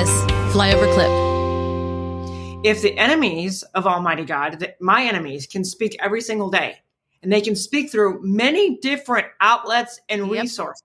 this flyover clip. If the enemies of Almighty God, the, my enemies, can speak every single day, and they can speak through many different outlets and Yep. resources,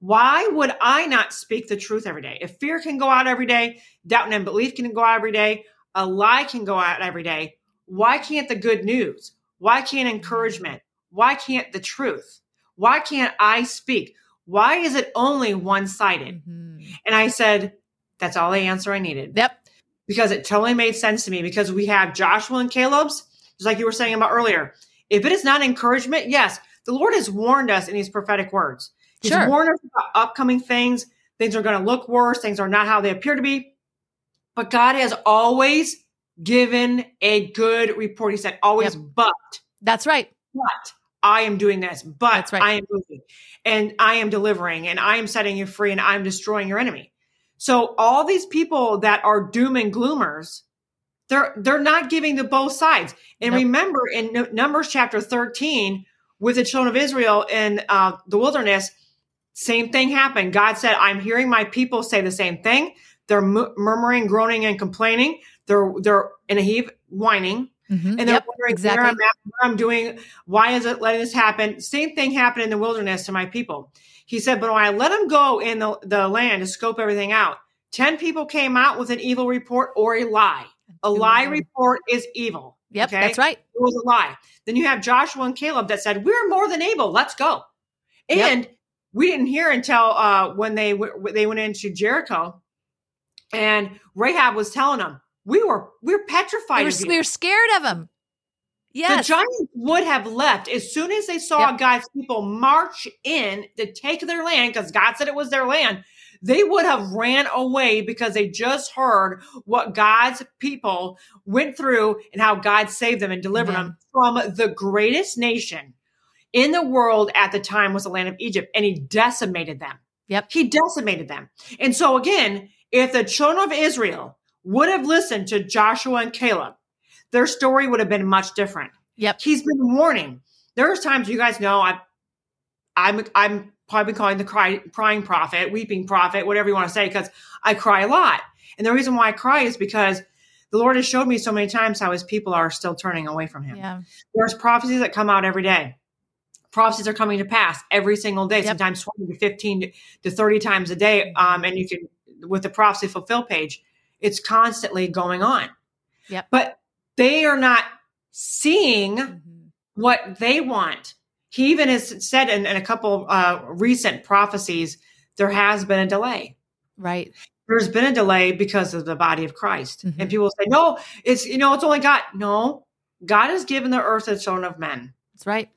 why would I not speak the truth every day? If fear can go out every day, doubt and unbelief can go out every day, a lie can go out every day, why can't the good news? Why can't encouragement? Why can't the truth? Why can't I speak? Why is it only one sided? Mhm. And I said, that's all the answer I needed Yep. because it totally made sense to me because we have Joshua and Caleb's, just like you were saying about earlier. If it is not encouragement, yes, the Lord has warned us in these prophetic words. He's Sure. warned us about upcoming things. Things are going to look worse. Things are not how they appear to be. But God has always given a good report. He said, always, Yep. but, That's right. but I am doing this, but right. I am moving and I am delivering and I am setting you free and I'm destroying your enemy. So all these people that are doom and gloomers, they're they're not giving the both sides. And Nope. remember in N- Numbers chapter 13 with the children of Israel in uh, the wilderness, same thing happened. God said, "I'm hearing my people say the same thing. They're mu- murmuring, groaning, and complaining. They're they're in a heap, whining." Mhm. and they're Yep, wondering exactly. where I'm at, what I'm doing, why is it letting this happen? Same thing happened in the wilderness to my people. He said, but when I let them go in the, the land to scope everything out, 10 people came out with an evil report or a lie. A lie report is evil. Yep, okay? that's right. It was a lie. Then you have Joshua and Caleb that said, we're more than able. Let's go. Yep. And we didn't hear until uh, when they w- they went into Jericho and Rahab was telling them, we were we're petrified We were, we were scared of him. Yes. The giants would have left as soon as they saw Yep. God's people march in to take their land, because God said it was their land. They would have ran away because they just heard what God's people went through and how God saved them and delivered them from the greatest nation in the world at the time was the land of Egypt, and He decimated them. Yep. He decimated them. And so again, if the children of Israel would have listened to Joshua and Caleb, their story would have been much different. Yep. He's been warning. There's times you guys know I, I'm I'm probably calling the cry, crying prophet, weeping prophet, whatever you want to say, because I cry a lot. And the reason why I cry is because the Lord has showed me so many times how His people are still turning away from Him. Yeah. There's prophecies that come out every day. Prophecies are coming to pass every single day, Yep. sometimes 20 to 15 to 30 times a day. Um, and you can, with the prophecy fulfill page, it's constantly going on. Yep. But they are not seeing Mhm. what they want. He even has said in, in a couple uh, recent prophecies, there has been a delay. Right. There's been a delay because of the body of Christ. Mhm. And people say, no, it's, you know, it's only God. No, God has given the earth the children of men. That's right.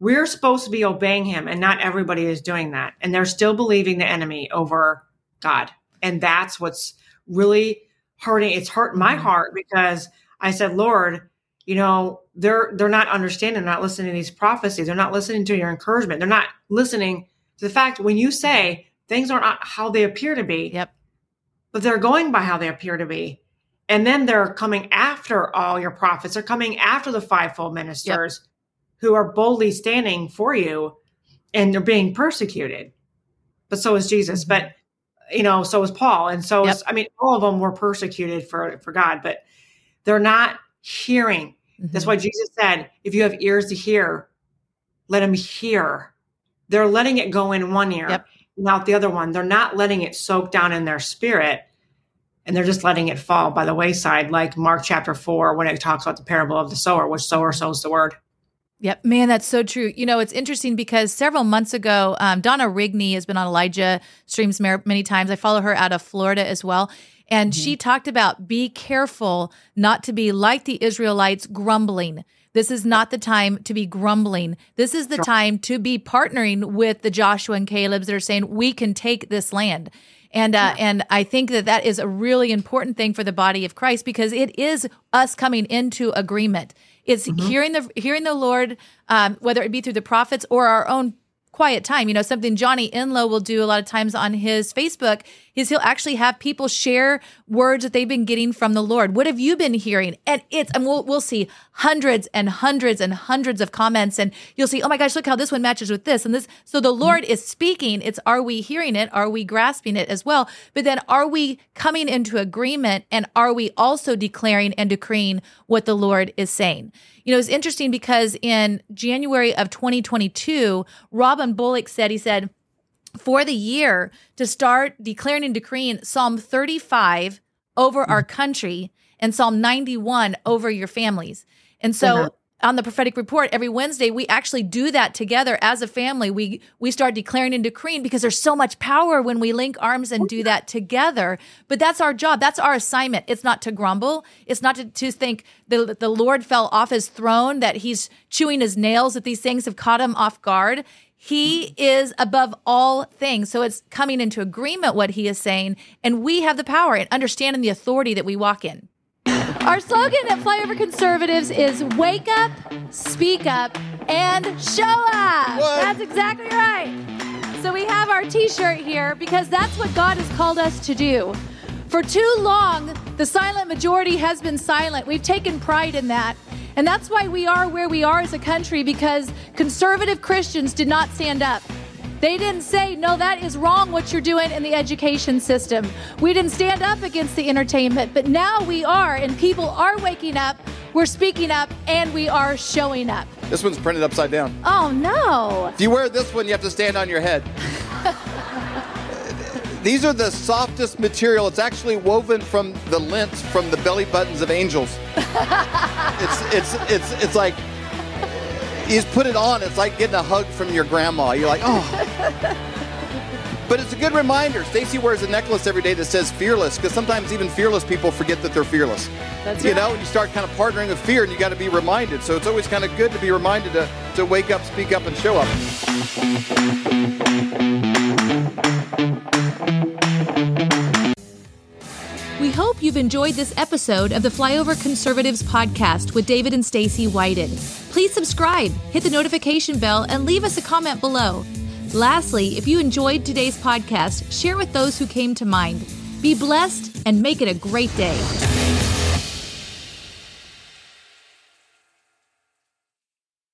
We're supposed to be obeying him, and not everybody is doing that. And they're still believing the enemy over God. And that's what's really hurting. It's hurt my Mhm. heart because I said, Lord, you know, they're they're not understanding, they're not listening to these prophecies, they're not listening to your encouragement, they're not listening to the fact when you say things are not how they appear to be, Yep. but they're going by how they appear to be. And then they're coming after all your prophets. They're coming after the fivefold ministers who are boldly standing for you and they're being persecuted. But so is Jesus. Mhm. But you know, so is Paul. And so Yep. I mean, all of them were persecuted for for God, but they're not hearing. That's Mhm. why Jesus said, if you have ears to hear, let them hear. They're letting it go in one ear Yep. and out the other one. They're not letting it soak down in their spirit and they're just letting it fall by the wayside, like Mark chapter four, when it talks about the parable of the sower, which sower sows the word. Yep, man, that's so true. You know, it's interesting because several months ago, um, Donna Rigney has been on Elijah streams many times. I follow her out of Florida as well. And she talked about be careful not to be like the Israelites grumbling. This is not the time to be grumbling. This is the time to be partnering with the Joshua and Caleb's that are saying we can take this land. And uh, and I think that that is a really important thing for the body of Christ because it is us coming into agreement. It's hearing the hearing the Lord, um, whether it be through the prophets or our own quiet time. You know, something Johnny Enlow will do a lot of times on his Facebook is he'll actually have people share words that they've been getting from the Lord. What have you been hearing? And it's, and we'll, we'll see hundreds and hundreds and hundreds of comments and you'll see, oh my gosh, look how this one matches with this and this. So the Lord is speaking. It's, are we hearing it? Are we grasping it as well? But then are we coming into agreement and are we also declaring and decreeing what the Lord is saying? You know, it's interesting because in January of 2022, Robin Bullock said, he said, for the year to start declaring and decreeing Psalm 35 over our country and Psalm 91 over your families. And so uh-huh. on the prophetic report every Wednesday we actually do that together as a family. We we start declaring and decreeing because there's so much power when we link arms and do that together. But that's our job. That's our assignment. It's not to grumble. It's not to, to think the the Lord fell off his throne that he's chewing his nails that these things have caught him off guard. He is above all things. So it's coming into agreement what he is saying. And we have the power and understanding the authority that we walk in. Our slogan at Flyover Conservatives is wake up, speak up, and show up. What? That's exactly right. So we have our t shirt here because that's what God has called us to do. For too long, the silent majority has been silent. We've taken pride in that. And that's why we are where we are as a country because conservative Christians did not stand up. They didn't say, no, that is wrong what you're doing in the education system. We didn't stand up against the entertainment, but now we are, and people are waking up, we're speaking up, and we are showing up. This one's printed upside down. Oh, no. If you wear this one, you have to stand on your head. These are the softest material. It's actually woven from the lint from the belly buttons of angels. it's it's it's it's like you just put it on. It's like getting a hug from your grandma. You're like, oh. But it's a good reminder. Stacy wears a necklace every day that says fearless because sometimes even fearless people forget that they're fearless. That's you right. know, you start kind of partnering with fear and you got to be reminded. So it's always kind of good to be reminded to, to wake up, speak up, and show up. We hope you've enjoyed this episode of the Flyover Conservatives podcast with David and Stacy Whited. Please subscribe, hit the notification bell, and leave us a comment below. Lastly, if you enjoyed today's podcast, share with those who came to mind. Be blessed and make it a great day.